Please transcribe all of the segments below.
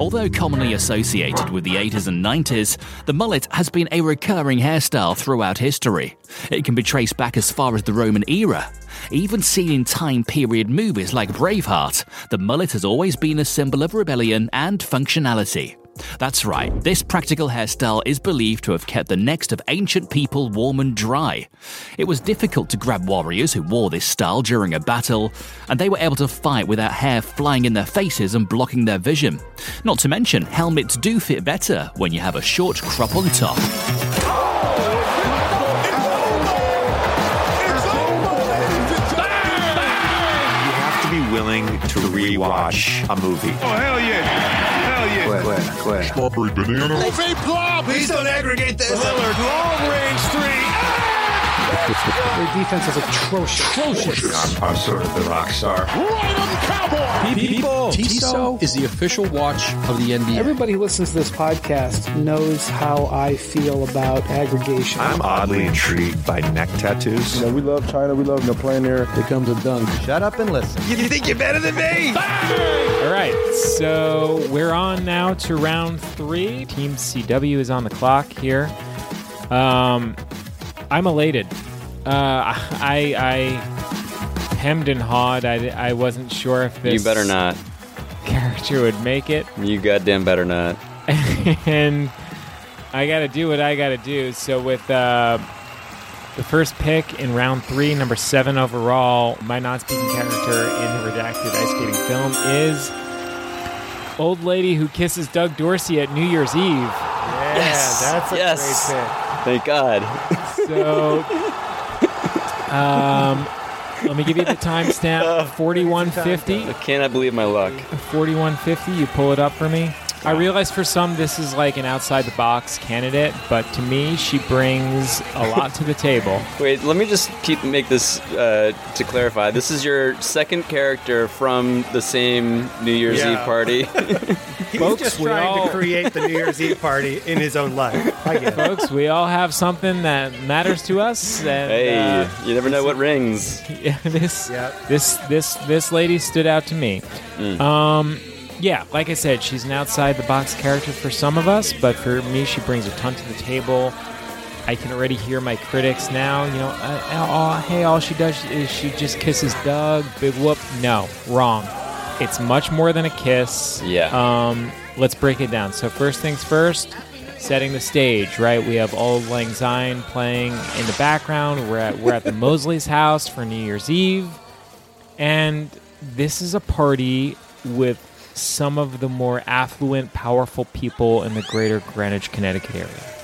Although commonly associated with the 80s and 90s, the mullet has been a recurring hairstyle throughout history. It can be traced back as far as the Roman era. Even seen in time period movies like Braveheart, the mullet has always been a symbol of rebellion and functionality. That's right, this practical hairstyle is believed to have kept the necks of ancient people warm and dry. It was difficult to grab warriors who wore this style during a battle, and they were able to fight without hair flying in their faces and blocking their vision. Not to mention, helmets do fit better when you have a short crop on top. You have to be willing to rewatch a movie. Oh, hell yeah. Hell yeah. Quit, quit, quit. Strawberry banana. Please don't aggregate this. Lillard, long range three. Their defense is atrocious. I'm, I'm sort of the rock star. People, Tissot is the official watch of the NBA. Everybody who listens to this podcast knows how I feel about aggregation. I'm oddly intrigued by neck tattoos. You know, we love China. We love you know, playing there. Here comes a dunk. Shut up and listen. You think you're better than me? All right, so we're on now to round three. Team CW is on the clock here. Um, I'm elated. Uh, I I hemmed and hawed. I, I wasn't sure if this You better not. character would make it, You goddamn better not. and I got to do what I got to do. So with uh, the first pick in round three, number seven overall, my non-speaking character in the redacted ice skating film is old lady who kisses Doug Dorsey at New Year's Eve. yes, that's a yes. great pick. Thank God. So, um, let me give you the timestamp: forty-one fifty. I cannot believe my luck. 4150 you pull it up for me i realize for some this is like an outside the box candidate but to me she brings a lot to the table Wait, let me just keep make this uh, to clarify. This is your second character from the same New Year's Yeah. Eve party. He's Folks, just we trying all- to create the New Year's Eve party in his own life. I get it. folks we all have something that matters to us and hey, uh, you never know what rings. yeah, this Yep. this this this lady stood out to me um yeah like i said she's an outside the box character for some of us but for me she brings a ton to the table I can already hear my critics now. You know, uh, oh, hey, all she does is she just kisses Doug. Big whoop. No, wrong. It's much more than a kiss. Yeah. Um, let's break it down. So first things first, setting the stage. Right, we have Auld Lang Syne playing in the background. We're at we're at the Moseley's house for New Year's Eve, and this is a party with some of the more affluent, powerful people in the greater Greenwich, Connecticut area.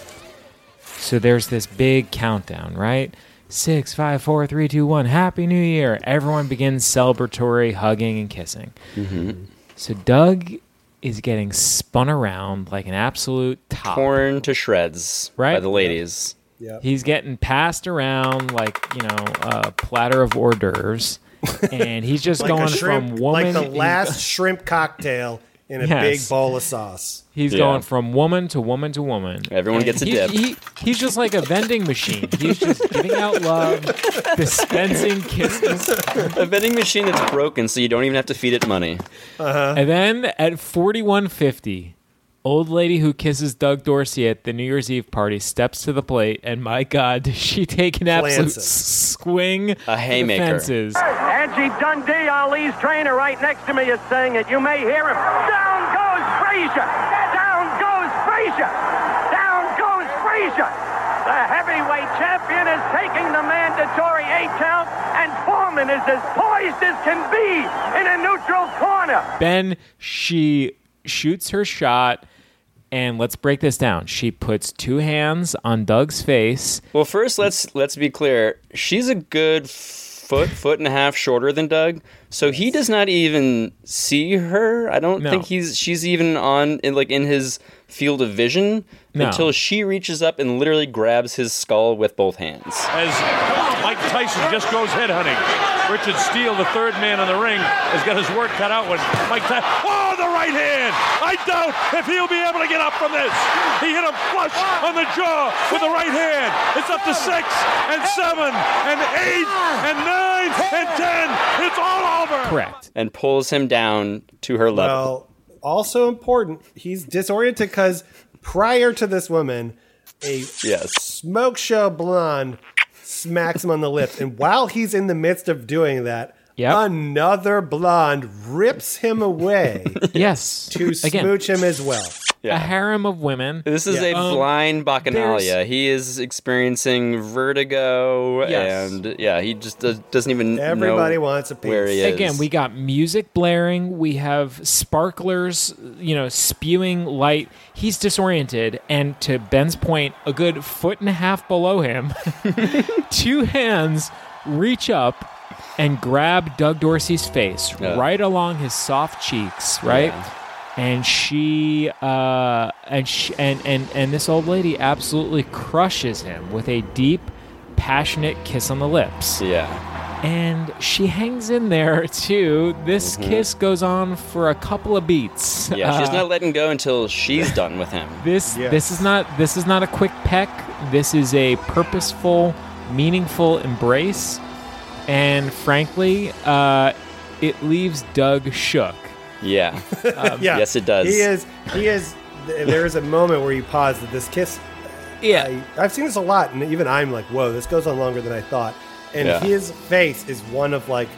So there's this big countdown, right? Six, five, four, three, two, one. Happy New Year! Everyone begins celebratory hugging and kissing. Mm-hmm. So Doug is getting spun around like an absolute top. Torn to shreds right? by the ladies. He's getting passed around like you know a platter of hors d'oeuvres, and he's just Like going shrimp, from woman. like the last shrimp cocktail in a Yes. big bowl of sauce. He's Yeah. going from woman to woman to woman. Everyone And gets a he- dip. He, he's just like a vending machine. He's just giving out love, dispensing kisses. A vending machine that's broken, so you don't even have to feed it money. Uh-huh. And then at 4150, old lady who kisses Doug Dorsey at the New Year's Eve party steps to the plate, and my God, does she take an absolute Plants it. swing A to the haymaker. fences. Angie Dundee, Ali's trainer, right next to me is saying it. You may hear him. Down goes Frazier. Down goes Frazier. Down goes Frazier. The heavyweight champion is taking the mandatory eight count, and Foreman is as poised as can be in a neutral corner. Then she shoots her shot, and let's break this down. She puts two hands on Doug's face. Well, first let's let's be clear. She's a good foot, foot and a half shorter than Doug, so he does not even see her. I don't No. think he's she's even on in like in his field of vision No. until she reaches up and literally grabs his skull with both hands. As Mike Tyson just goes headhunting. Richard Steele, the third man in the ring, has got his work cut out when Mike Tyson. Oh, the right hand! I doubt if he'll be able to get up from this. He hit him flush on the jaw with the right hand. It's up to six and seven and eight and nine and ten. It's all over. Correct. And pulls him down to her level. Well, also important, he's disoriented because prior to this woman, a yes. smoke show blonde smacks him on the lips. And while he's in the midst of doing that, another blonde rips him away yes. to Again. smooch him as well. A harem of women. This is Yeah. a Um, blind bacchanalia. there's- He is experiencing vertigo, Yes. and yeah, he just does, doesn't even Everybody know wants a piece. where he is. Again, we got music blaring. We have sparklers, you know, spewing light. He's disoriented, and to Ben's point, a good foot and a half below him, two hands reach up and grab Doug Dorsey's face Yeah. right along his soft cheeks, right? And she, uh, and she, and and and this old lady absolutely crushes him with a deep, passionate kiss on the lips yeah. and she hangs in there too. This Mhm. kiss goes on for a couple of beats. Yeah, she's Uh, not letting go until she's done with him. This this is not this is not a quick peck. This is a purposeful, meaningful embrace, and frankly, uh, it leaves Doug shook. Yeah. Um, yeah. Yes, it does. He is. He is. There is a moment where you pause that this kiss. Yeah. I, have seen this a lot, and even I'm like, "Whoa, this goes on longer than I thought." And Yeah. his face is one of like,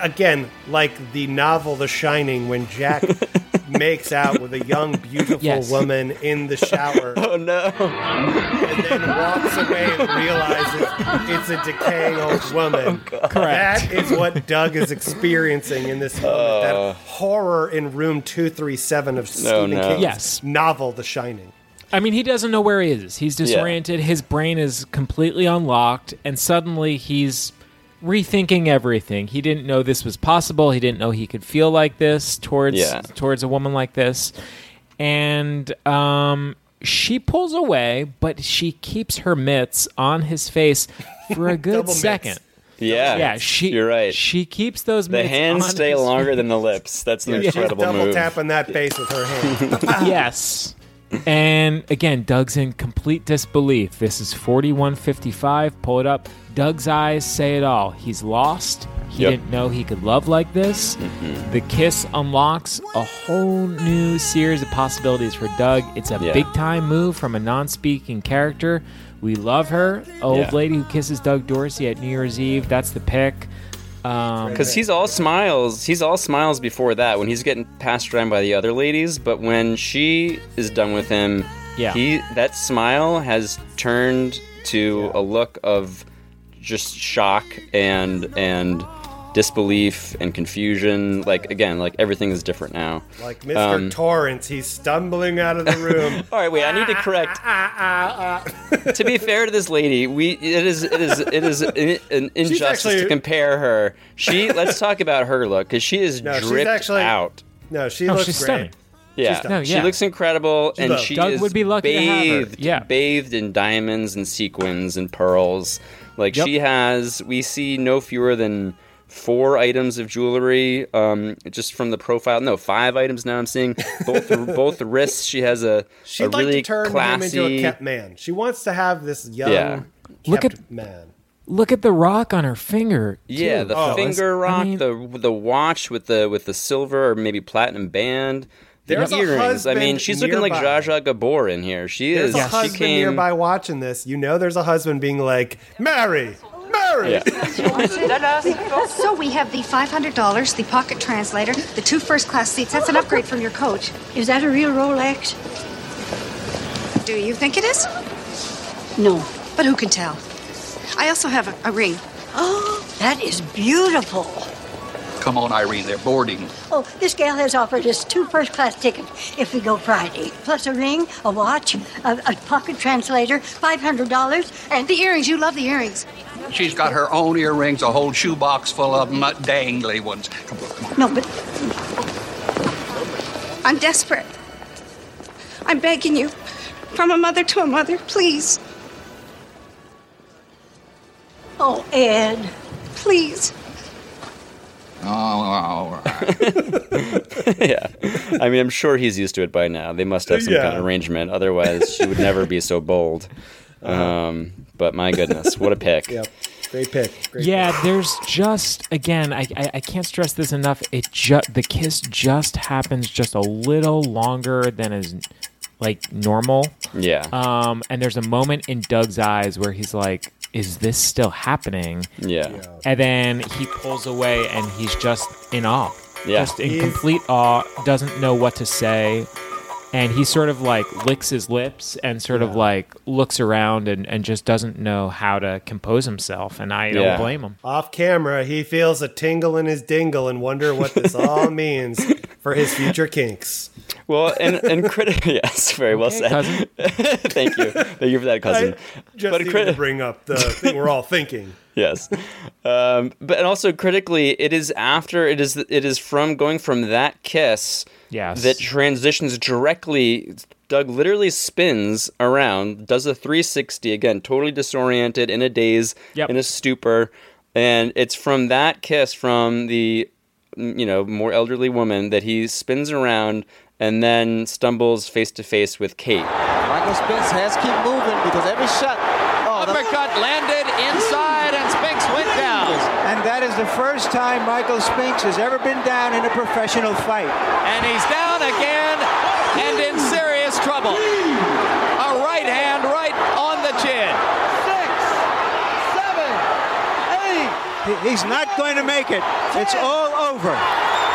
again, like the novel The Shining, when Jack makes out with a young, beautiful Yes. woman in the shower. Oh no! And then walks away and realizes it's a decaying old woman. Correct. That is what Doug is experiencing in this moment. Uh. that horror in room 237 of Stephen no. King's Yes. novel, The Shining. I mean, he doesn't know where he is. He's Yeah. disoriented. His brain is completely unlocked, and suddenly he's rethinking everything. He didn't know this was possible. He didn't know he could feel like this towards Yeah. towards a woman like this. And um, she pulls away, but she keeps her mitts on his face for a good Double mitts. second. Yeah, Yeah, she You're right. She keeps those mitts. The mitts hands on stay his longer than the lips. That's an Yeah, she's incredible double move. tapping that face with her hand. yes. And again, Doug's in complete disbelief. This is 4155. Pull it up. Doug's eyes say it all. He's lost. He Yep. didn't know he could love like this. Mm-hmm. The kiss unlocks a whole new series of possibilities for Doug. It's a Yeah. big time move from a non speaking character. We love her. Old Yeah. lady who kisses Doug Dorsey at New Year's Eve. That's the pick. Um, Because he's all smiles. He's all smiles before that when he's getting passed around by the other ladies. But when she is done with him, Yeah. he that smile has turned to a look of just shock and and disbelief and confusion. Like again, like everything is different now. Like Mr. Um, Torrance, he's stumbling out of the room. all right, wait. I need to ah, correct. Ah, ah, to be fair to this lady, we it is it is it is an, an injustice actually- to compare her. She let's talk about her look because she is No, she's dripped actually- out. No, she Oh, looks she's great. stunning. Yeah, She's done. she looks incredible, and does. she Doug is would be lucky to have her. bathed, Yeah. bathed in diamonds and sequins and pearls. Like Yep. she has, we see no fewer than four items of jewelry, um, just from the profile. No, five items now. I'm seeing both the, both the wrists. She has a, She'd a like really to turn classy. him into a kept man. She wants to have this young Yeah. kept Look at- man. Look at the rock on her finger. Yeah, the fellas. finger I rock, mean- the the watch with the with the silver or maybe platinum band. There's a earrings. I mean, husband she's looking like nearby. Zsa Zsa Gabor in here. She There's is. a she husband came. nearby watching this. You know, there's a husband being like, "Mary, Mary." Yeah. So we have the $500, the pocket translator, the two first class seats. That's an upgrade from your coach. Is that a real Rolex? Do you think it is? No. But who can tell? I also have a, a ring. Oh, that is beautiful. Come on, Irene, they're boarding. Oh, this gal has offered us two first class tickets if we go Friday, plus a ring, a watch, a, a pocket translator, $500, and The earrings, you love the earrings. She's got her own earrings, a whole shoebox full of them, not dangly ones. Come on, come on. No, but I'm desperate. I'm begging you. From a mother to a mother, please. Oh, Ed, please. Oh, all right. yeah. I mean, I'm sure he's used to it by now. They must have some Yeah. kind of arrangement. Otherwise, she would never be so bold. Um, but my goodness, what a pick. Yep. Great pick. Great yeah, there's just again, I, I I can't stress this enough. It just the kiss just happens just a little longer than is like normal. Yeah. Um, and there's a moment in Doug's eyes where he's like, "Is this still happening?" Yeah. And then he pulls away, and he's just in awe. Yeah. Just in He's- complete awe. Doesn't know what to say. And he sort of like licks his lips and sort of like looks around and, and just doesn't know how to compose himself. And I Yeah. don't blame him. Off camera, he feels a tingle in his dingle and wonder what this all means for his future kinks. Well, and and crit- yes, very well Okay, said. cousin. Thank you, thank you for that, cousin. I just But needed crit- to bring up the thing we're all thinking. yes, um, but and also critically, it is after it is it is from going from that kiss Yes. that transitions directly. Doug literally spins around, does a 360 again, totally disoriented, in a daze, Yep. in a stupor, and it's from that kiss from the you know more elderly woman that he spins around and then stumbles face to face with Kate. Michael Spinks has to keep moving because every shot. Oh, the- Uppercut landed inside, and Spinks went down. and that is the first time Michael Spinks has ever been down in a professional fight. And he's down again and in serious trouble. A right hand right on the chin. He- He's not going to make it. It's all over.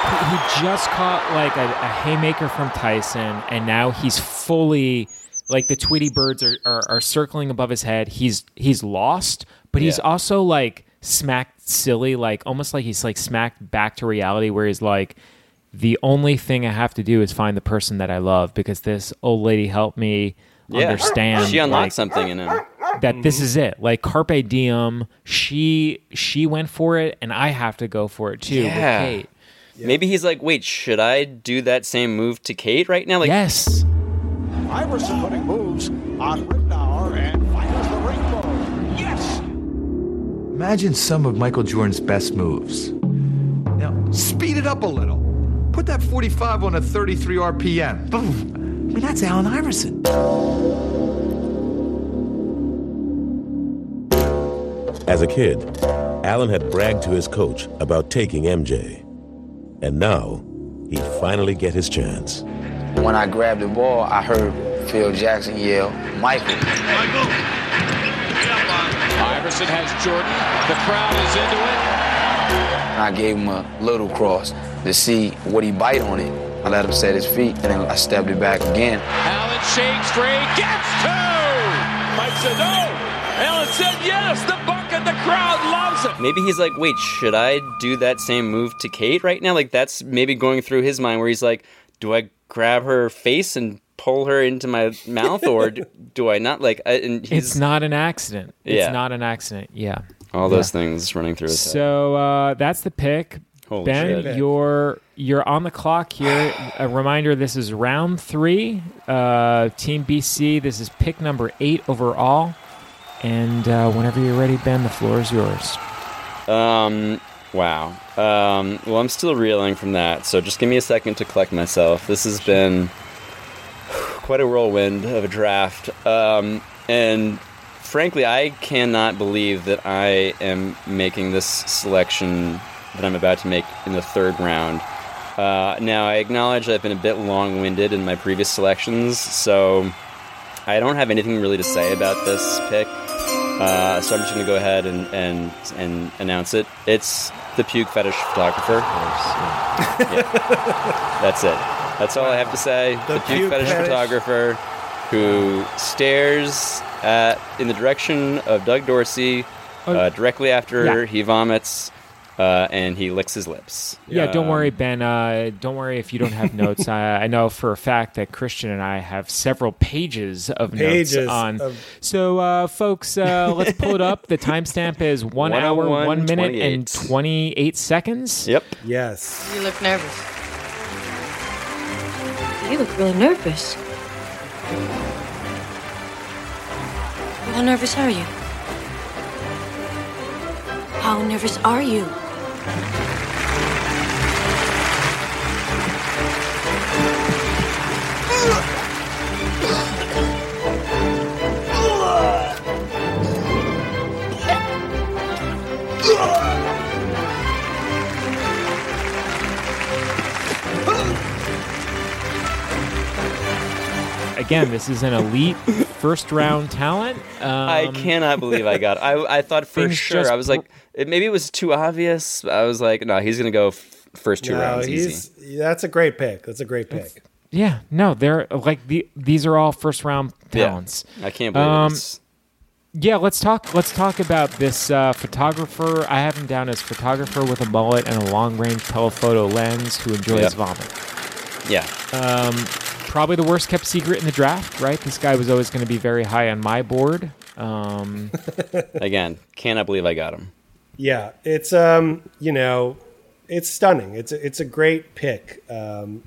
He just caught like a, a haymaker from Tyson, and now he's fully like the Tweety birds are, are, are circling above his head. He's he's lost, but he's Yeah. also like smacked silly, like almost like he's like smacked back to reality, where he's like, the only thing I have to do is find the person that I love because this old lady helped me Yeah, understand. She unlocked like, something in him. that this mm-hmm. is it. Like carpe diem. She she went for it, and I have to go for it too. with Yeah. Maybe he's like, wait, should I do that same move to Kate right now? Like, yes. Iverson putting moves on Rittenauer and finds the rainbow. Yes! Imagine some of Michael Jordan's best moves. Now, speed it up a little. Put that 45 on a 33 RPM. Boom. I mean, that's Allen Iverson. As a kid, Allen had bragged to his coach about taking MJ. And now, he'd finally get his chance. When I grabbed the ball, I heard Phil Jackson yell, Michael. Michael. Iverson has Jordan. The crowd is into it. I gave him a little cross to see what he bite on it. I let him set his feet, and then I stepped it back again. Allen shakes free, gets two. Mike said no. Allen said yes. The bucket, the crowd loves it. maybe he's like, wait, should I do that same move to Kate right now? Like, that's maybe going through his mind where he's like, do I grab her face and pull her into my mouth, or do, do I not? Like, I, and he's It's not an accident. Yeah. It's not an accident. Yeah. all those Yeah. things running through his head. So uh, that's the pick. Holy ben, shit. you're you're on the clock here. A reminder: this is round three. Uh, Team BC. This is pick number eight overall. And uh, whenever you're ready, Ben, the floor is yours. Um, wow. Um, well, I'm still reeling from that, so just give me a second to collect myself. This has been quite a whirlwind of a draft. Um, and frankly, I cannot believe that I am making this selection that I'm about to make in the third round. Uh, now, I acknowledge I've been a bit long winded in my previous selections, so I don't have anything really to say about this pick. Uh, so I'm just going to go ahead and, and and announce it. It's the puke fetish photographer. Yeah. That's it. That's all I have to say. The, puke, puke fetish, fetish. photographer who stares at in the direction of Doug Dorsey uh, directly after Yeah. he vomits uh, and he licks his lips. Yeah, don't Um, worry, Ben. Uh, don't worry if you don't have notes. I, I know for a fact that Christian and I have several pages of Pages notes on. of- So, uh, folks, uh, let's pull it up. The timestamp is one hour, one minute, and 28. 28 seconds. Yep. Yes. You look nervous. You look really nervous. How nervous are you? How nervous are you? Again, this is an elite first round talent. Um, I cannot believe I got. I I thought for sure. I was like, it, maybe it was too obvious. I was like, no, he's gonna go f- first two No, rounds he's easy. that's a great pick. That's a great pick. Yeah, no, they're like the, these are all first round Yeah. talents. I can't believe Um, it's. Yeah, let's talk. Let's talk about this uh, photographer. I have him down as photographer with a mullet and a long range telephoto lens who enjoys Yep. vomit. Yeah. Um, probably the worst kept secret in the draft, right? This guy was always going to be very high on my board. Um, Again, cannot believe I got him. Yeah, it's um, you know, it's stunning. It's a, it's a great pick. Um,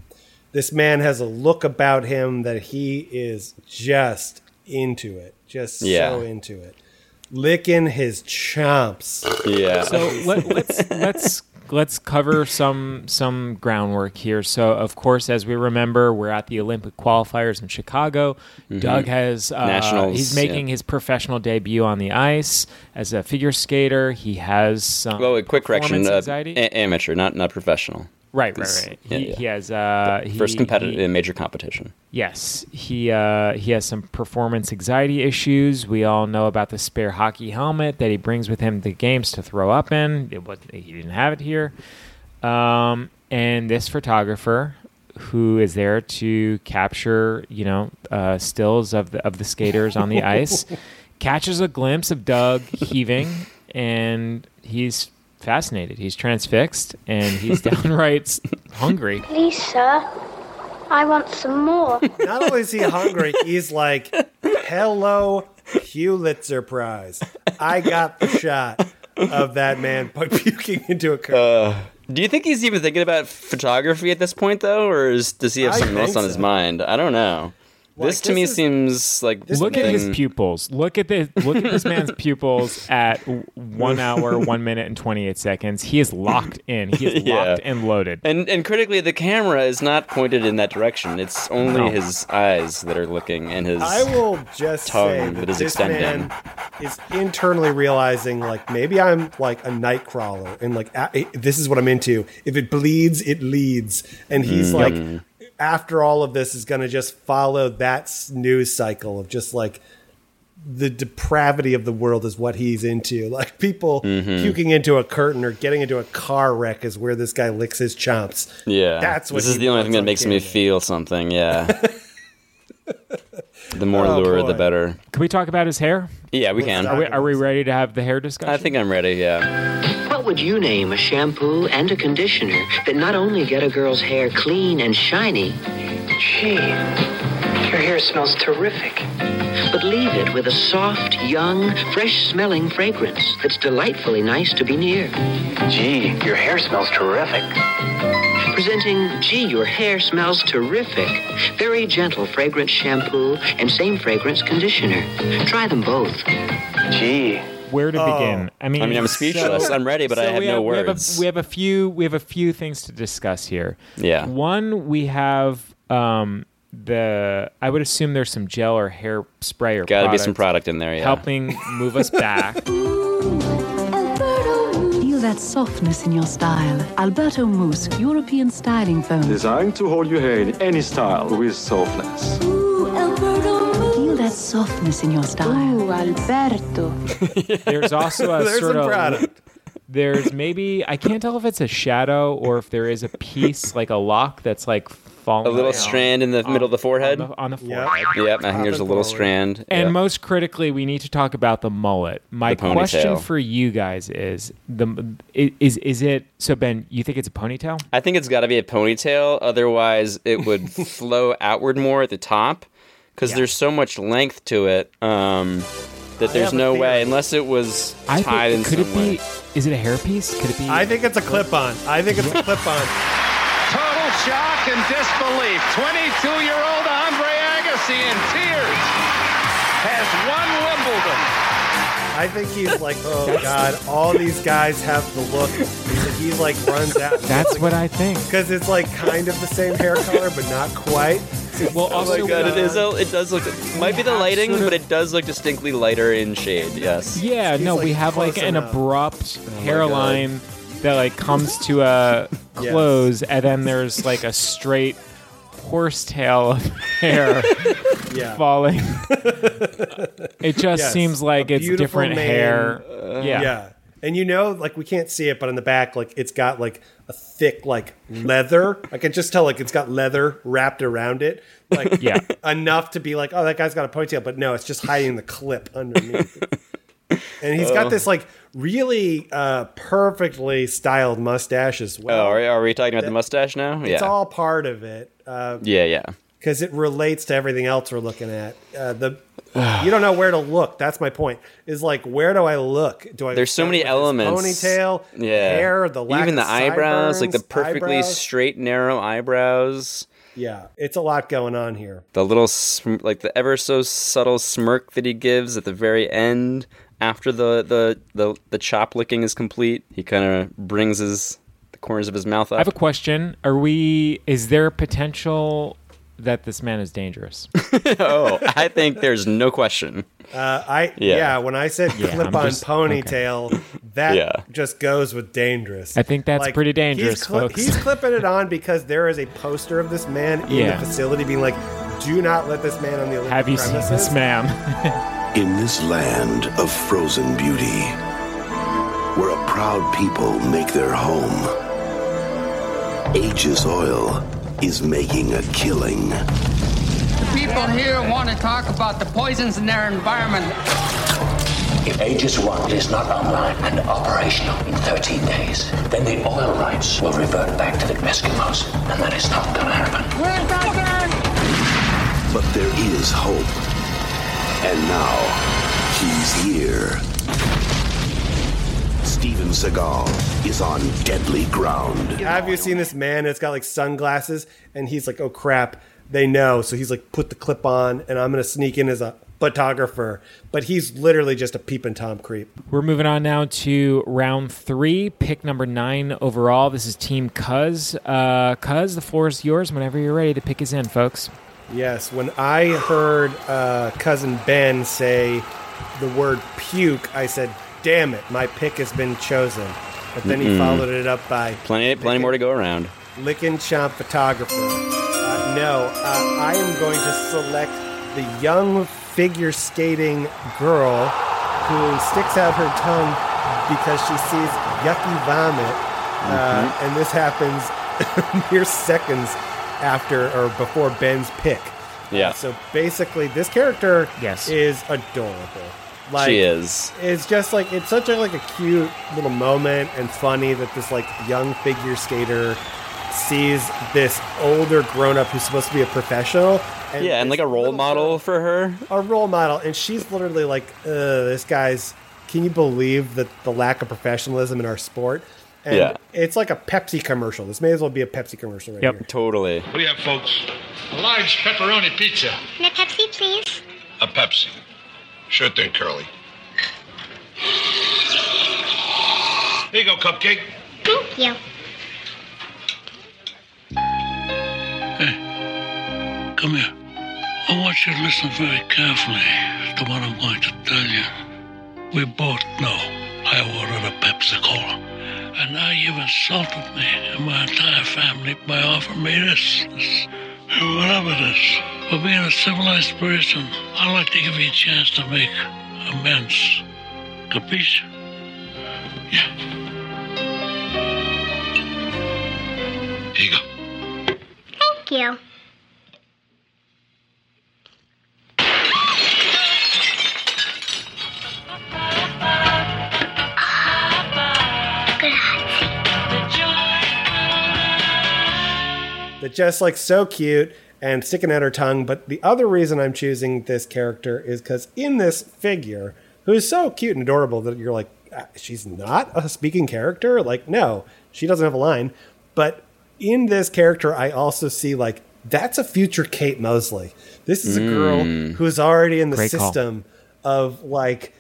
this man has a look about him that he is just into it, just Yeah. so into it, licking his chomps. Yeah. So let, let's let's let's cover some some groundwork here. So of course, as we remember, we're at the Olympic qualifiers in Chicago. Mhm. Doug has uh, Nationals, He's making yeah. his professional debut on the ice as a figure skater. He has some. Oh, wait, quick correction. Uh, a- amateur, not not professional. Right, right, right. yeah, he, yeah. he has uh, he, First competitive major competition. Yes, he uh, he has some performance anxiety issues. We all know about the spare hockey helmet that he brings with him to games to throw up in. It was, he didn't have it here. Um, and this photographer, who is there to capture, you know, uh, stills of the of the skaters on the ice, catches a glimpse of Doug heaving, and he's fascinated. He's transfixed, and he's downright hungry. Please, sir. I want some more. Not only is he hungry, he's like, "Hello, Pulitzer Prize! I got the shot of that man puking into a cup." Uh, do you think he's even thinking about photography at this point, though, or is, does he have I something else think on his mind? I don't know. This to this me is- seems like look at his pupils. Look at the look at this man's pupils at one hour, one minute, and twenty eight seconds. He is locked in. He is Yeah. locked and loaded. And and critically, the camera is not pointed in that direction. It's only No. his eyes that are looking and his I will just tongue say that that is this extending. man is internally realizing, like, maybe I'm like a night crawler, and like a- this is what I'm into. If it bleeds, it leads, and he's Mm. like, Yep. After all of this, is going to just follow that news cycle of just like the depravity of the world is what he's into. Like people Mhm. puking into a curtain or getting into a car wreck is where this guy licks his chomps. Yeah, That's what this is the only thing that makes me feel something. Yeah. the more Oh, lure, the better. Can we talk about his hair? Yeah, we can. Are we, are we ready to have the hair discussion? I think I'm ready. Yeah. What would you name a shampoo and a conditioner that not only get a girl's hair clean and shiny, Gee, your hair smells terrific. but leave it with a soft, young, fresh smelling fragrance that's delightfully nice to be near? Gee, your hair smells terrific. Presenting Gee, Your Hair Smells Terrific. Very gentle fragrance shampoo and same fragrance conditioner. Try them both. Gee. Where to Oh. begin? I mean, I mean, I'm speechless. I'm ready, but I have we no we words. a, we have a few. We have a few things to discuss here. Yeah. One, we have um, the. I would assume there's some gel or hair spray or Got to be some product product in there. Yeah. helping move us back. Feel that softness in your style. Alberto Mousse European styling foam. Designed to hold your hair in any style with softness. Ooh, Feel that softness in your style. Ooh, Alberto. There's also a There's sort a of. product. There's maybe I can't tell if it's a shadow or if there is a piece like a lock that's like falling. a little down strand in the middle of the forehead. on the, on the Yep. forehead. Yep, I think there's a little strand. And Yep. most critically, we need to talk about the mullet. My The question for you guys is the is is it so Ben? You think it's a ponytail? I think it's got to be a ponytail. Otherwise, it would flow outward more at the top because there's so much length to it um, that there's no theory. way, unless it was I tied think, in could some it way. be? Is it a hairpiece? Could it be? I think it's a clip-on. I think it's a clip-on. Total shock and disbelief. 22-year-old Andre Agassi in tears has won Wimbledon. I think he's like, oh god, all these guys have the look. He like runs out. That's what I think. Because it's like kind of the same hair color, but not quite. Well, Oh my god, it is. A, it does look. It might be the lighting, sort of- but it does look distinctly lighter in shade. Yes. Yeah, no, we have like close an enough. abrupt Oh my hairline that like comes to a Yes. close, and then there's like a straight horsetail of hair Yeah. falling. it just Yes. seems like A it's different mane. hair. Uh, yeah. yeah. And you know, like we can't see it, but on the back, like it's got like a thick like leather. I can just tell like it's got leather wrapped around it. Like Yeah. enough to be like, oh, that guy's got a ponytail, but no, it's just hiding the clip underneath. and he's got Oh. this like really uh perfectly styled mustache as well. Oh, are, are we talking about That- the mustache now? Yeah. It's all part of it. Uh, yeah, yeah. because it relates to everything else we're looking at. Uh, the you don't know where to look. That's my point. Is like where do I look? Do I? There's so many elements. Ponytail, yeah. hair, the even the eyebrows, like the perfectly eyebrows. straight, narrow eyebrows. Yeah, it's a lot going on here. The little, sm- like the ever so subtle smirk that he gives at the very end after the the the, the chop licking is complete. He kind of brings his the corners of his mouth I have a question. Are we? Is there potential that this man is dangerous? oh, I think there's no question. Uh, I yeah. Yeah. when I said Yeah, clip I'm on just- ponytail, that Yeah. just goes with dangerous. I think that's pretty dangerous, he's, cli- folks. he's clipping it on because there is a poster of this man in Yeah. the facility being like, "Do not let this man on the Olympic Have you seen this man? In this land of frozen beauty, where a proud people make their home, Aegis Oil is making a killing. The people here want to talk about the poisons in their environment. If Aegis 1 is not online and operational in 13 days, then the oil rights will revert back to the Eskimos, and that is not going to happen. Where's that But there is hope. And now, he's here. Steven Seagal is on deadly ground. Have you seen this man? It's got like sunglasses, and he's like, "Oh crap!" They know, so he's like, "Put the clip on, and I'm gonna sneak in as a photographer." But he's literally just a peeping tom creep. We're moving on now to round three, pick number nine overall. This is Team Cuz. Uh, Cuz, the floor is yours whenever you're ready. The pick is in, folks. Yes, when I heard uh, cousin Ben say the word puke, I said, "Damn it, my pick has been chosen." But then he Mm-mm. followed it up by Plenty, plenty more to go around. Lickin' Chomp photographer. Uh, no, uh, I am going to select the young figure skating girl who sticks out her tongue because she sees yucky vomit. Uh, Mhm. and this happens mere seconds after or before Ben's pick. Yeah. So basically, this character Yes. is adorable. She is. It's just like it's such a like a cute little moment and funny that this like young figure skater sees this older grown up who's supposed to be a professional. yeah, and like a role model for her. a role model, and she's literally like, uh, "This guy's." Can you believe that the lack of professionalism in our sport? And Yeah. it's like a Pepsi commercial. This may as well be a Pepsi commercial right here. Yep, totally. What do you have, folks? A large pepperoni pizza. And a Pepsi, please. A Pepsi. Sure thing, Curly. Here you go, cupcake. Thank you. Hey, come here. I want you to listen very carefully to what I'm going to tell you. We both know I ordered a Pepsi Cola. And now you've insulted me and my entire family by offering me this, this whatever this. For being a civilized person, I'd like to give you a chance to make amends. Capiche? Yeah. Here you go. Thank you. Just like so cute and sticking out her tongue. But the other reason I'm choosing this character is because in this figure, who's so cute and adorable that you're like, "Ah, she's not a speaking character. Like, no, she doesn't have a line. But in this character, I also see like that's a future Kate Moseley. This is a girl Mm. who's already in the Great call. system of like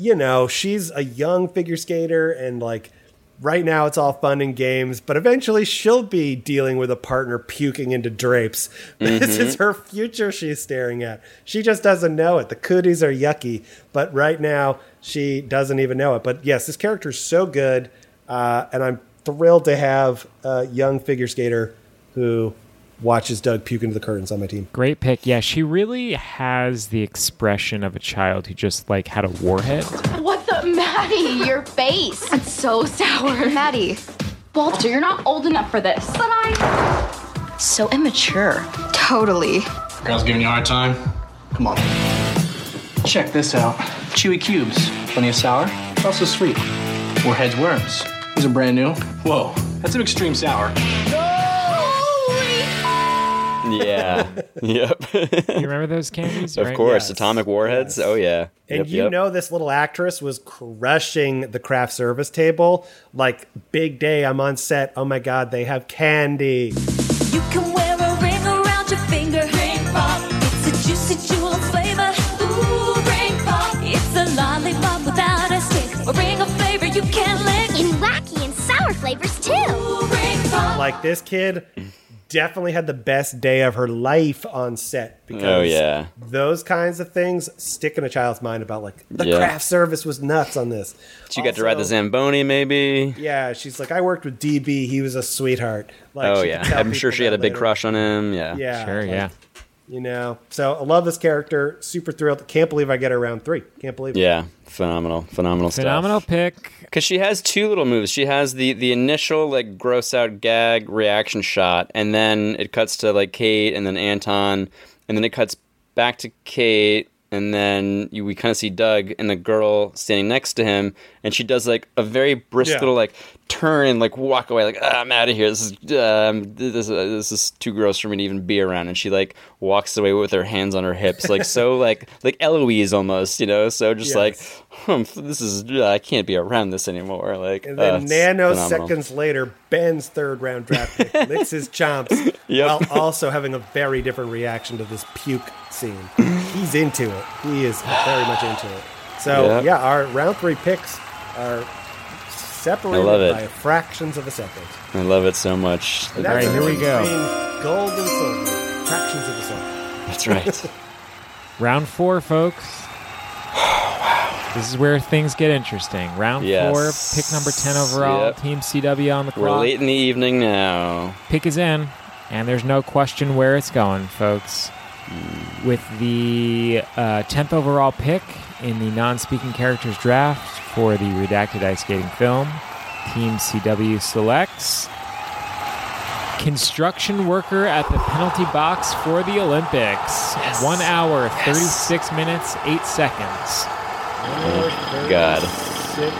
you know, she's a young figure skater and like right now it's all fun and games, but eventually she'll be dealing with a partner puking into drapes. This Mhm. is her future she's staring at. She just doesn't know it. The cooties are yucky, but right now she doesn't even know it. But yes, this character is so good, uh, and I'm thrilled to have a young figure skater who watches Doug puke into the curtains on my team. Great pick. Yeah, she really has the expression of a child who just like had a warhead. What's up, Maddie? Your face. It's so sour. Maddie. Walter, you're not old enough for this. But I. So immature. Totally. Girls giving you a hard time? Come on. Check this out. Chewy cubes. Plenty of sour. Also sweet. Warhead's worms. These are brand new. Whoa, that's an extreme sour. Yeah. yep. You remember those candies? Of right? course, atomic warheads. Oh yeah. And Yep, you yep. know this little actress was crushing the craft service table. Like big day, I'm on set. Oh my god, they have candy. You can wear a ring around your finger. Ring pop. It's a juicy jewel flavor. Ooh, ring pop. It's a lollipop without a stick. A ring of flavor you can't lick. In wacky and sour flavors too. Ooh, ring pop. Like this kid definitely had the best day of her life on set oh, because Oh, yeah. those kinds of things stick in a child's mind about like the Yeah. craft service was nuts on this. She got to ride the Zamboni, maybe. Yeah, she's like, I worked with DB. He was a sweetheart. Like, oh yeah, I'm sure she had a that big crush on him. Yeah. Yeah, Sure, like, yeah. You know, so I love this character. Super thrilled. Can't believe I get her round three. Can't believe it. Yeah, phenomenal, phenomenal stuff. Phenomenal pick. Because she has two little moves. She has the the initial like gross out gag reaction shot, and then it cuts to like Kate and then Anton, and then it cuts back to Kate, and then you, we kind of see Doug and the girl standing next to him, and she does like a very brisk Yeah. little like turn and like walk away, like ah, I'm out of here. This is um, this uh, this is too gross for me to even be around, and she like walks away with her hands on her hips, like so like like Eloise almost, you know. So just Yes. like humph, this is uh, I can't be around this anymore. Like And then uh, nanoseconds later, Ben's third round draft pick licks his chomps Yep. while also having a very different reaction to this puke scene. He's into it. He is very much into it. So Yep. yeah, our round three picks are separated I love it. by fractions of a second. I love it so much. And that's we go. between Gold and silver. Fractions of a second. That's right. Round four, folks. This is where things get interesting. Round Yes. four, pick number 10 overall, Yep. Team CW on the We're late in the evening now. Pick is in, and there's no question where it's going, folks. With the uh, 10th overall pick in the non speaking characters draft for the redacted ice skating film, Team CW selects construction worker at the penalty box for the Olympics. One hour, 36 minutes, 8 seconds. God. Six.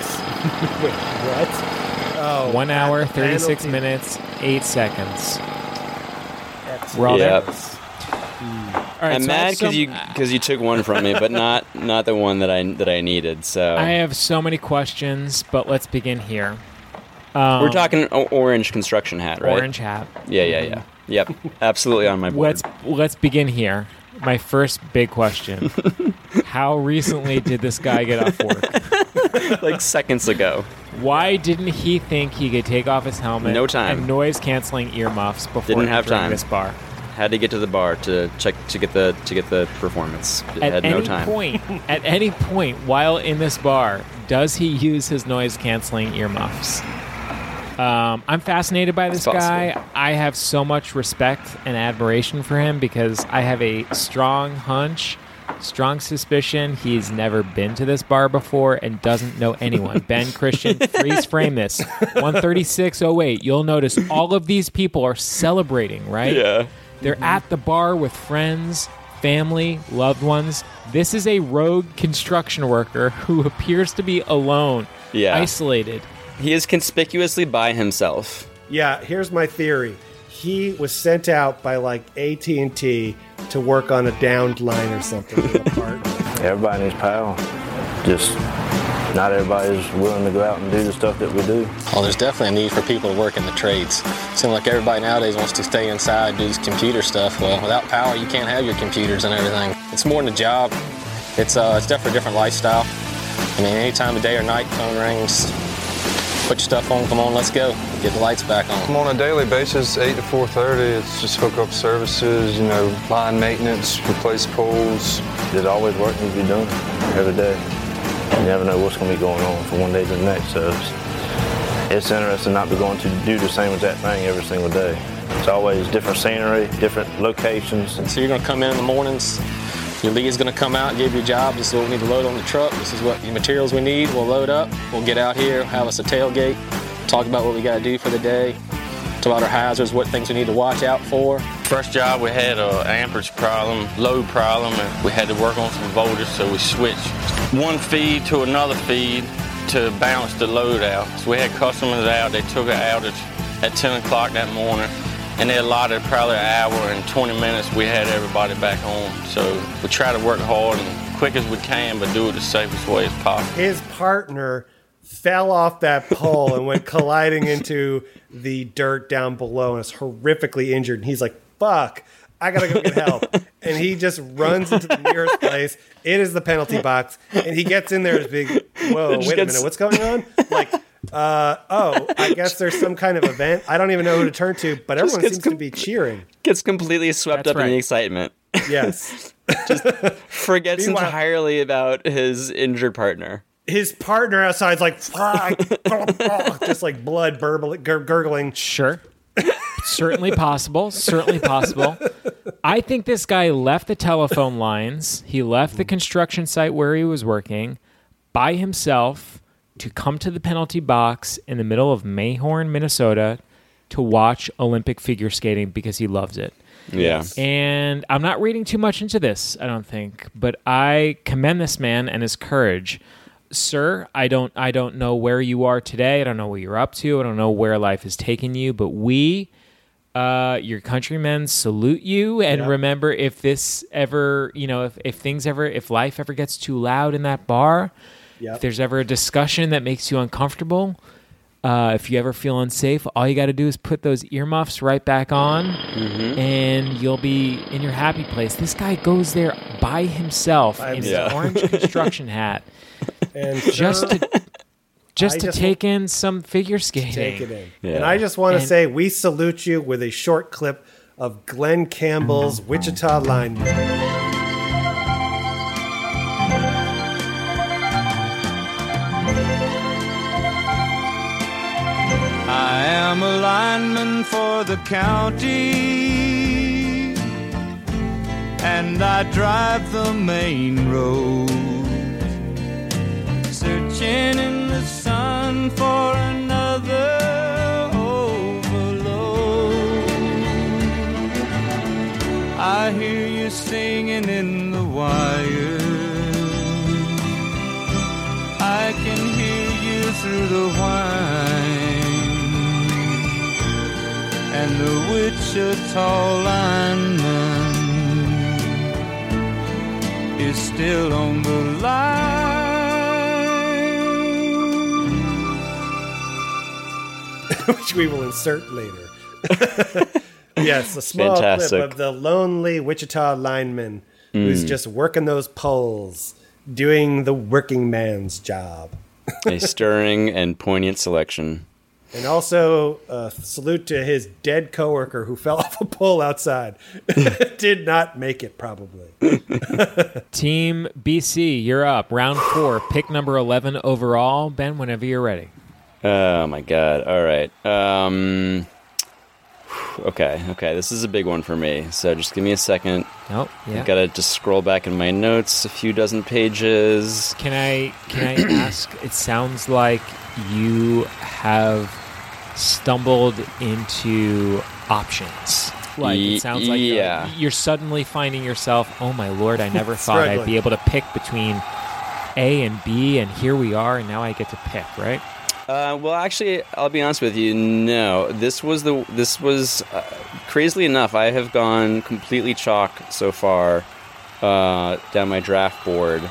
Wait, what? Oh, One at hour, 36 penalty. minutes, 8 seconds. Excellent. We're all Yep. there? All right, I'm so mad because you because you took one from me, but not not the one that I that I needed. So I have so many questions, but let's begin here. Um, we're talking orange construction hat, right? Orange hat. Yeah, yeah, yeah. Yep, absolutely on my board. Let's let's begin here. My first big question: How recently did this guy get off work? like seconds ago. Why didn't he think he could take off his helmet? No time. And noise canceling earmuffs before Didn't have entering time. this bar. Had to get to the bar to check to get the to get the performance. At Had any no time. point, at any point while in this bar, does he use his noise canceling earmuffs? Um, I'm fascinated by this guy. I have so much respect and admiration for him because I have a strong hunch, strong suspicion he's never been to this bar before and doesn't know anyone. ben Christian, freeze frame this. 13608. You'll notice all of these people are celebrating, right? Yeah. They're mm-hmm. at the bar with friends, family, loved ones. This is a rogue construction worker who appears to be alone, Yeah. isolated. He is conspicuously by himself. Yeah, here's my theory. He was sent out by like AT and T to work on a downed line or something. Everybody's a partner. Everybody needs power. Just not everybody's willing to go out and do the stuff that we do. Well, there's definitely a need for people to work in the trades. It Seems like everybody nowadays wants to stay inside, do this computer stuff. Well, without power, you can't have your computers and everything. It's more than a job. It's uh, it's definitely a different lifestyle. I mean, any time of day or night, phone rings. Put your stuff on. Come on, let's go. Get the lights back on. I'm on a daily basis, 8 to 4.30. It's just hook up services, you know, line maintenance, replace poles. There's always work needs to be done every day. You never know what's going to be going on from one day to the next. So it's, it's interesting not to be going to do the same exact thing every single day. It's always different scenery, different locations. So you're going to come in in the mornings. Your lead's going to come out, give you a job. This is what we need to load on the truck. This is what the materials we need. We'll load up. We'll get out here, have us a tailgate, talk about what we got to do for the day, about our hazards, what things we need to watch out for. First job, we had a amperage problem, load problem, and we had to work on some voltage, so we switched one feed to another feed to balance the load out. So we had customers out, they took an outage at 10 o'clock that morning, and they allotted probably an hour and 20 minutes, we had everybody back home. So we try to work hard and quick as we can, but do it the safest way as possible. His partner fell off that pole and went colliding into the dirt down below and is horrifically injured. And he's like, fuck, I gotta go get help. and he just runs into the nearest place. It is the penalty box. And he gets in there as big, whoa, wait Just a gets- minute, what's going on? Like, uh, oh, I guess there's some kind of event. I don't even know who to turn to, but Just everyone gets seems to be cheering. Gets completely swept That's up in the excitement. Yes. Just forgets Meanwhile- entirely about his injured partner. His partner outside's like, fuck, just like blood burbling, gur- gurgling. Sure. Certainly possible. Certainly possible. I think this guy left the telephone lines. He left the construction site where he was working by himself to come to the penalty box in the middle of Mayhorn, Minnesota to watch Olympic figure skating because he loves it. Yeah. And I'm not reading too much into this, I don't think, but I commend this man and his courage. Sir, I don't I don't know where you are today. I don't know what you're up to. I don't know where life has taken you, but we uh, your countrymen salute you and Yeah. remember if this ever, you know, if, if things ever if life ever gets too loud in that bar, Yep. if there's ever a discussion that makes you uncomfortable, uh, if you ever feel unsafe, all you got to do is put those earmuffs right back on, and you'll be in your happy place. This guy goes there by himself By in his himself. orange construction hat, And just to just I to just take in some figure skating. take it in. Yeah. And I just want to say we salute you with a short clip of Glen Campbell's Wichita lineman. I am a lineman for the county, and I drive the main road, searching in the sun for another overload. I hear you singing in the wire. I can hear you through the whine and the Wichita lineman is still on the which we will insert later. yes, a small Fantastic. clip of the lonely Wichita lineman who's Mm. just working those poles, doing the working man's job. A stirring and poignant selection. And also, a salute to his dead coworker who fell off a pole outside. Did not make it, probably. Team BC, you're up. Round four, pick number 11 overall. Ben, whenever you're ready. Oh my god. All right. Um Okay, okay. This is a big one for me. So just give me a second. Nope. Yeah. I gotta just scroll back in my notes a few dozen pages. Can I can I ask? It sounds like you have stumbled into options. Like it sounds like yeah. you're, you're suddenly finding yourself. Oh my lord! I never thought I'd be able to pick between A and B, and here we are, and now I get to pick. Right? Uh, well, actually, I'll be honest with you. No, this was the this was uh, crazily enough. I have gone completely chalk so far uh, down my draft board,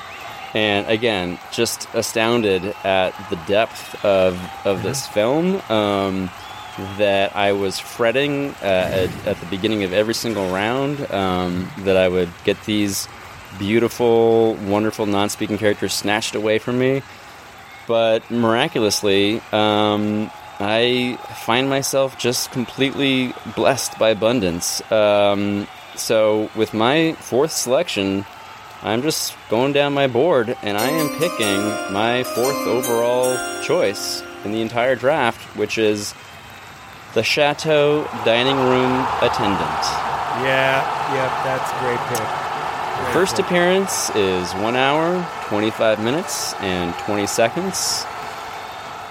and again, just astounded at the depth of of this film. Um, that I was fretting uh, at, at the beginning of every single round. Um, that I would get these beautiful, wonderful non-speaking characters snatched away from me. But miraculously, um, I find myself just completely blessed by abundance. Um, so, with my fourth selection, I'm just going down my board and I am picking my fourth overall choice in the entire draft, which is the Chateau Dining Room Attendant. Yeah, yep, that's a great pick. First appearance is 1 hour, 25 minutes, and 20 seconds.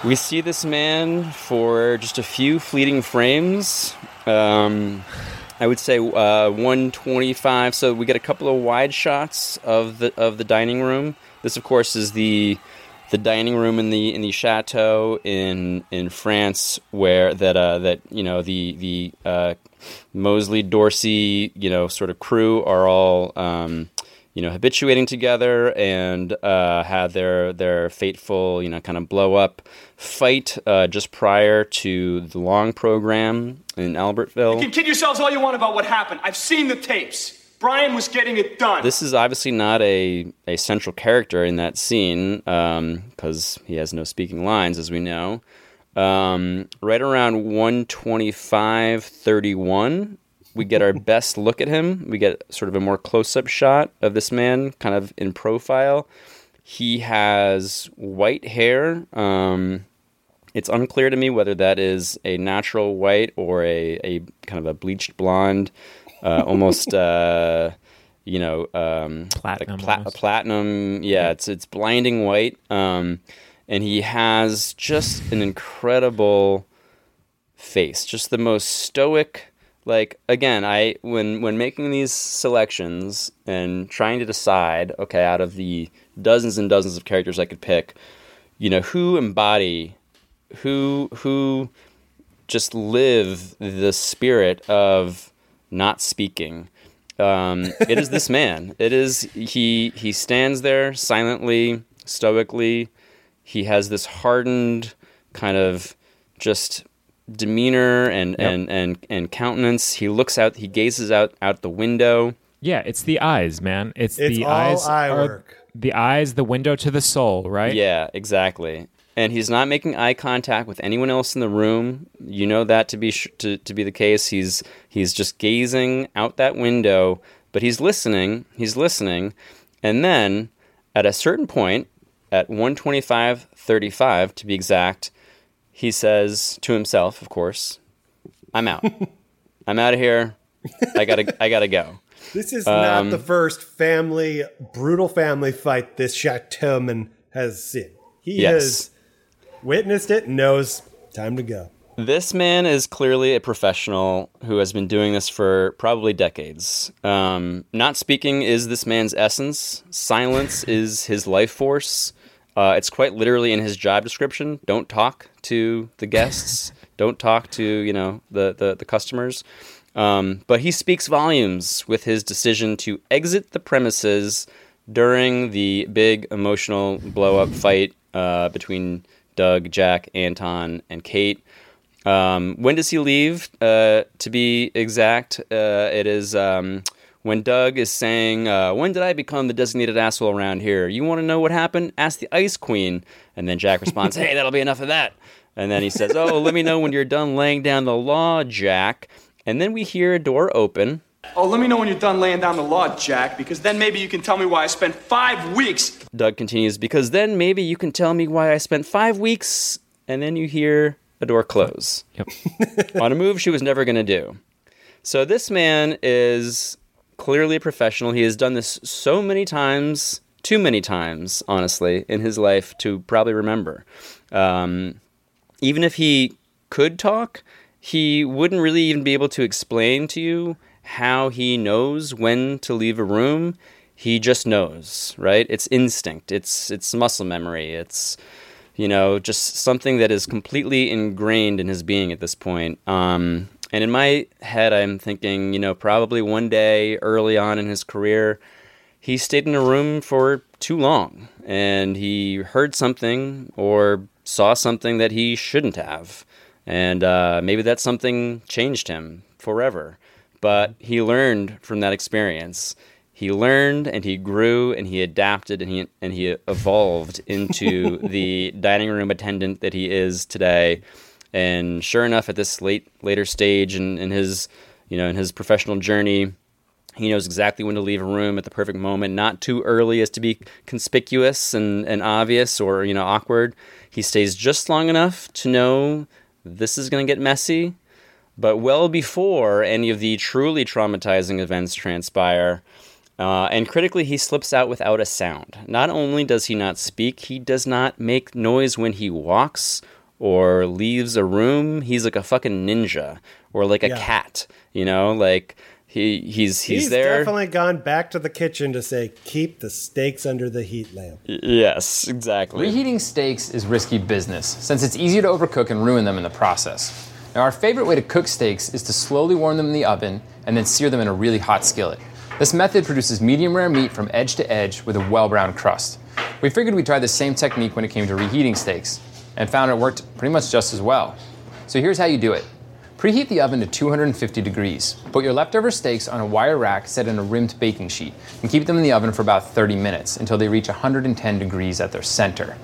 We see this man for just a few fleeting frames. Um, I would say uh, 125. So we get a couple of wide shots of the of the dining room. This, of course, is the the dining room in the in the chateau in in France, where that uh, that you know the the uh, Moseley Dorsey you know sort of crew are all. Um, you know, habituating together and uh, had their their fateful, you know, kind of blow up fight uh, just prior to the long program in Albertville. You can kid yourselves all you want about what happened. I've seen the tapes. Brian was getting it done. This is obviously not a, a central character in that scene because he has no speaking lines, as we know. Um, right around 125 31, we get our best look at him. We get sort of a more close up shot of this man, kind of in profile. He has white hair. Um, it's unclear to me whether that is a natural white or a, a kind of a bleached blonde, uh, almost uh, you know um, Platinum like pla- platinum. Yeah, it's it's blinding white. Um, and he has just an incredible face, just the most stoic. Like again, I when when making these selections and trying to decide, okay, out of the dozens and dozens of characters I could pick, you know, who embody, who who just live the spirit of not speaking. Um, it is this man. It is he. He stands there silently, stoically. He has this hardened kind of just demeanor and, Yep. and, and, and countenance. He looks out. He gazes out out the window. Yeah, it's the eyes, man. It's, It's the all eyes. eye are- work. The eyes, the window to the soul, right? Yeah, exactly. And he's not making eye contact with anyone else in the room. You know that to be sh- to, to be the case. He's he's just gazing out that window, but he's listening. He's listening, and then at a certain point, at 125.35 to be exact, he says to himself, of course, "I'm out. I'm out of here. I gotta I gotta go." This is Um, not the first family, brutal family fight this Chateauman has seen. He Yes. has witnessed it and knows time to go. This man is clearly a professional who has been doing this for probably decades. Um, not speaking is this man's essence. Silence is his life force. Uh, it's quite literally in his job description. Don't talk to the guests. Don't talk to you know the the, the customers. Um, but he speaks volumes with his decision to exit the premises during the big emotional blow up fight uh, between Doug, Jack, Anton, and Kate. Um, when does he leave? Uh, to be exact, uh, it is um, when Doug is saying, uh, When did I become the designated asshole around here? You want to know what happened? Ask the Ice Queen. And then Jack responds, Hey, that'll be enough of that. And then he says, Oh, let me know when you're done laying down the law, Jack. And then we hear a door open. Oh, let me know when you're done laying down the law, Jack, because then maybe you can tell me why I spent five weeks. Doug continues, Because then maybe you can tell me why I spent five weeks. And then you hear a door close. Yep. on a move she was never going to do. So this man is clearly a professional. He has done this so many times, too many times, honestly, in his life to probably remember. Um, even if he could talk, he wouldn't really even be able to explain to you how he knows when to leave a room. He just knows, right? It's instinct. It's it's muscle memory. It's you know, just something that is completely ingrained in his being at this point. Um, and in my head, I'm thinking, you know, probably one day early on in his career, he stayed in a room for too long and he heard something or saw something that he shouldn't have. And uh, maybe that something changed him forever. But he learned from that experience. he learned and he grew and he adapted and he and he evolved into the dining room attendant that he is today. And sure enough, at this late later stage in, in his you know in his professional journey, he knows exactly when to leave a room at the perfect moment, not too early as to be conspicuous and, and obvious or you know awkward. He stays just long enough to know this is going to get messy, but well before any of the truly traumatizing events transpire. Uh, and critically, he slips out without a sound. Not only does he not speak, he does not make noise when he walks or leaves a room. He's like a fucking ninja or like a Yeah. cat, you know? Like he he's he's, there. He's there. definitely gone back to the kitchen to say, keep the steaks under the heat lamp. Yes, exactly. Reheating steaks is risky business, since it's easy to overcook and ruin them in the process. Now, our favorite way to cook steaks is to slowly warm them in the oven and then sear them in a really hot skillet. This method produces medium rare meat from edge to edge with a well browned crust. We figured we'd try the same technique when it came to reheating steaks, and found it worked pretty much just as well. So here's how you do it. Preheat the oven to 250 degrees. Put your leftover steaks on a wire rack set in a rimmed baking sheet and keep them in the oven for about 30 minutes until they reach 110 degrees at their center.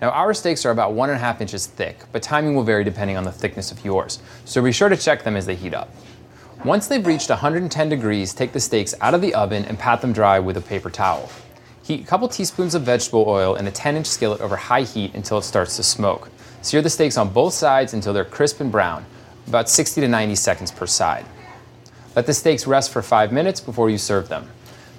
Now, our steaks are about one and a half inches thick, but timing will vary depending on the thickness of yours, so be sure to check them as they heat up. Once they've reached 110 degrees, take the steaks out of the oven and pat them dry with a paper towel. Heat a couple teaspoons of vegetable oil in a 10 inch skillet over high heat until it starts to smoke. Sear the steaks on both sides until they're crisp and brown, about 60 to 90 seconds per side. Let the steaks rest for 5 minutes before you serve them.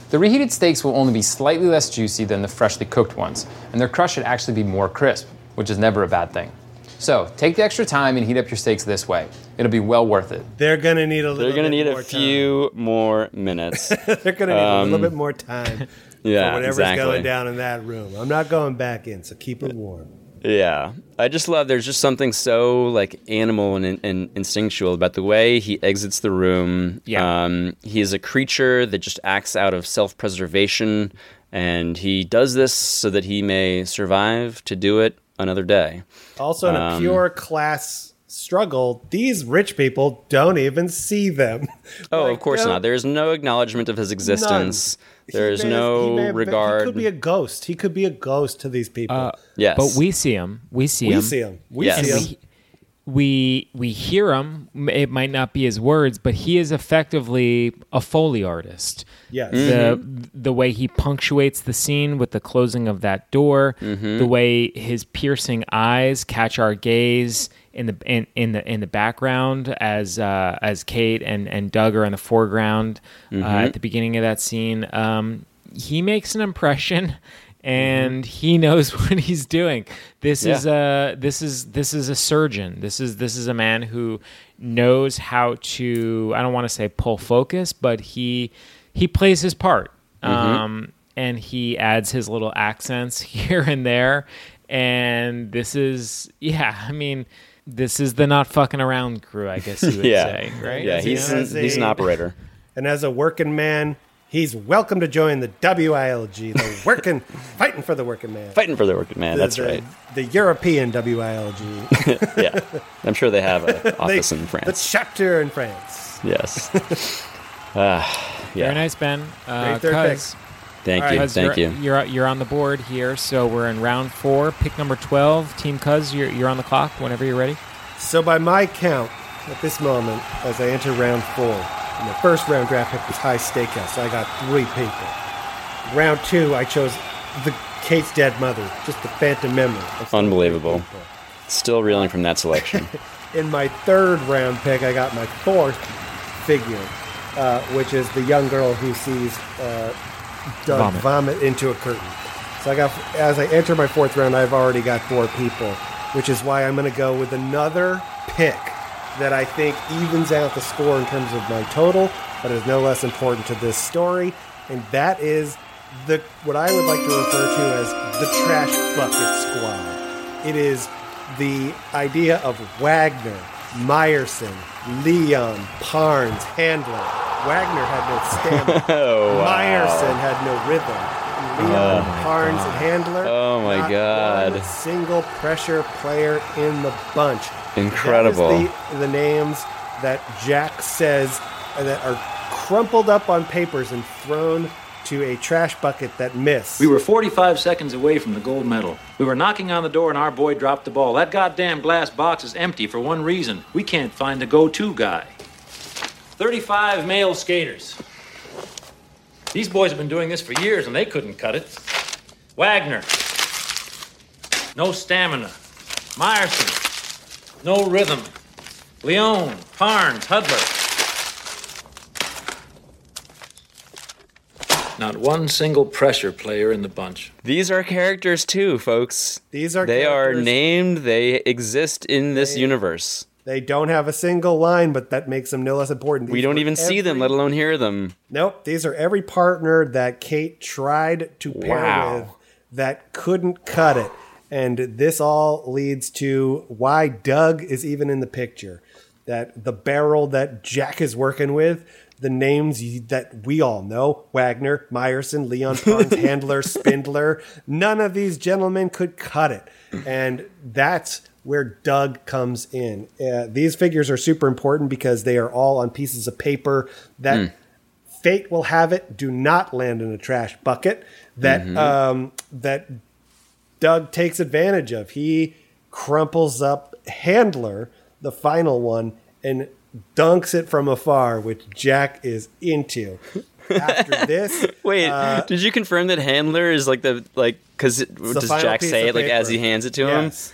The reheated steaks will only be slightly less juicy than the freshly cooked ones, and their crust should actually be more crisp, which is never a bad thing. So, take the extra time and heat up your steaks this way. It'll be well worth it. They're going to need a little They're gonna bit need more a few more minutes. time. They're going to need a little Um, bit more time Yeah, for whatever's exactly. going down in that room. I'm not going back in, so keep it warm. Yeah, I just love. There's just something so like animal and, and instinctual about the way he exits the room. Yeah. um, he is a creature that just acts out of self-preservation, and he does this so that he may survive to do it another day. Also, in a Um, pure class struggle, these rich people don't even see them. Oh, Like, of course no- not. There's no acknowledgement of his existence. There's He may he no have been- regard. He could be a ghost. He could be a ghost to these people. Uh, Yes. But we see him. We see We him. see him. We Yes. see And him. We, we we hear him. It might not be his words, but he is effectively a foley artist. Yes. The the way he punctuates the scene with the closing of that door, Mm-hmm. the way his piercing eyes catch our gaze in the in, in the in the background as uh, as Kate and and Doug are in the foreground uh, Mhm. at the beginning of that scene. Um, he makes an impression. And he knows what he's doing. This is a this is this is a surgeon. This is this is a man who knows how to I don't want to say pull focus, but he he plays his part. Um, and he adds his little accents here and there. And this is yeah, I mean, this is the not fucking around crew, I guess you would Yeah. say, right? Yeah, As he's a- an, as he's an operator. And as a working man, he's welcome to join the WILG, the working, fighting for the working man. Fighting for the working man. The- That's the- right. The European WILG. yeah, I'm sure they have an office They- in France. The France. chapter in France. Yes. Ah, Very nice, Ben. Uh, Great third Cuz- Thank All you. Cuz Thank you're, you. You're you're on the board here, so we're in round four, pick number twelve. Team Cuz, you're you're on the clock whenever you're ready. So by my count, at this moment, as I enter round four, and the first round draft pick was High Steakhouse, so I got three people. Round two, I chose the Kate's dead mother, just the phantom memory. of Unbelievable. Still reeling from that selection. In my third round pick, I got my fourth figure, uh, which is the young girl who sees uh, Doug Vomit. vomit. into a curtain. So I got, as I enter my fourth round, I've already got four people, which is why I'm going to go with another pick that I think evens out the score in terms of my total, but is no less important to this story, and that is the what I would like to refer to as the trash bucket squad. It is the idea of Wagner, Meyerson, Leon, Parnes, Handler. Wagner had no stamina. Oh, wow. Meyerson had no rhythm. Leon, Oh, my Parnes, and Handler. Oh, my not God. single pressure player in the bunch. Incredible. That is the, the names that Jack says that are crumpled up on papers and thrown to a trash bucket that missed. We were 45 seconds away from the gold medal. We were knocking on the door and our boy dropped the ball. That goddamn glass box is empty for one reason. We can't find the go-to guy. 35 male skaters. These boys have been doing this for years and they couldn't cut it. Wagner. No stamina. Meyerson. No rhythm. Leone. Parnes. Hudler. Not one single pressure player in the bunch. These are characters too, folks. These are they are named. They exist in this universe. They don't have a single line, but that makes them no less important. We don't even see them, let alone hear them. Nope, these are every partner that Kate tried to pair Wow. with that couldn't cut it. And this all leads to why Doug is even in the picture. That the barrel that Jack is working with, the names that we all know Wagner, Meyerson, Leon Parnes, Handler, Spindler none of these gentlemen could cut it. And that's where Doug comes in. Uh, these figures are super important because they are all on pieces of paper that Mm. fate will have it do not land in a trash bucket that Mhm. um, that Doug takes advantage of. He crumples up Handler, the final one, and dunks it from afar, which Jack is into. After this, Wait, uh, did you confirm that Handler is like the like? Because does Jack say it like as he hands it to Yes.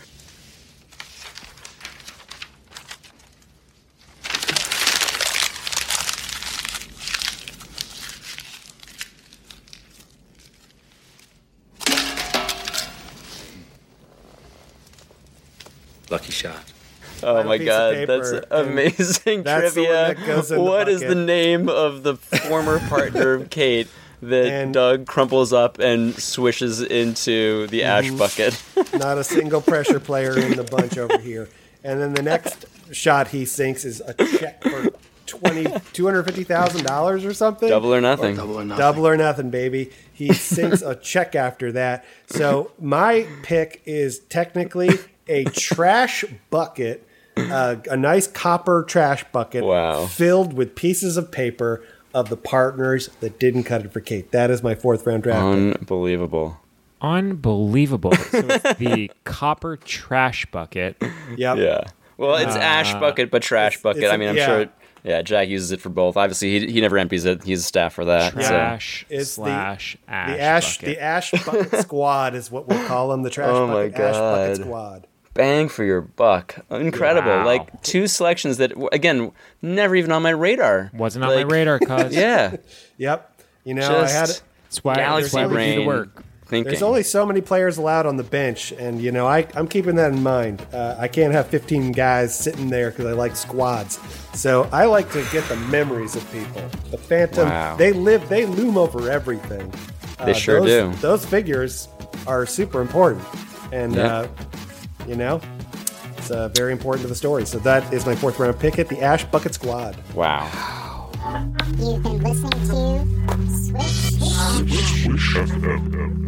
Lucky shot. him? Oh my piece of god, paper, that's amazing that's trivia! that the What is the name of the former partner of Kate that Doug crumples up and swishes into the ash Mhm. bucket? Not a single pressure player in the bunch over here. And then the next shot he sinks is a check for twenty two hundred fifty thousand dollars or something. Double or nothing. double or nothing. Double or nothing, baby. He sinks a check after that. So my pick is technically a trash bucket, uh, a nice copper trash bucket, Wow. filled with pieces of paper of the partners that didn't cut it for Kate. That is my fourth round draft. pick. Unbelievable. Unbelievable. So it's the copper trash bucket. Yep. Yeah. Well, it's ash Uh, bucket, but trash bucket. it's I a- mean, I'm yeah. sure. Yeah, Jack uses it for both. Obviously, he, he never empties it. He's a staff for that. Trash It's slash the, ash the ash bucket. the ash bucket squad is what we'll call them the trash Oh my bucket ash bucket God. squad Bang for your buck. Incredible. Wow. Like two selections that, again, never even on my radar. Wasn't on my radar, cuz. Yeah. yep you know i had it's why, that's galaxy why we do brain the work. thinking. there's only so many players allowed on the bench and you know I, i'm keeping that in mind uh, i can't have 15 guys sitting there because i like squads so i like to get the memories of people the phantom Wow. they live they loom over everything Uh, They sure those, do. those figures are super important and Yeah. uh, you know it's uh, very important to the story so that is my fourth round pick at the ash bucket squad Wow. You've been listening to Switch. Swish FM.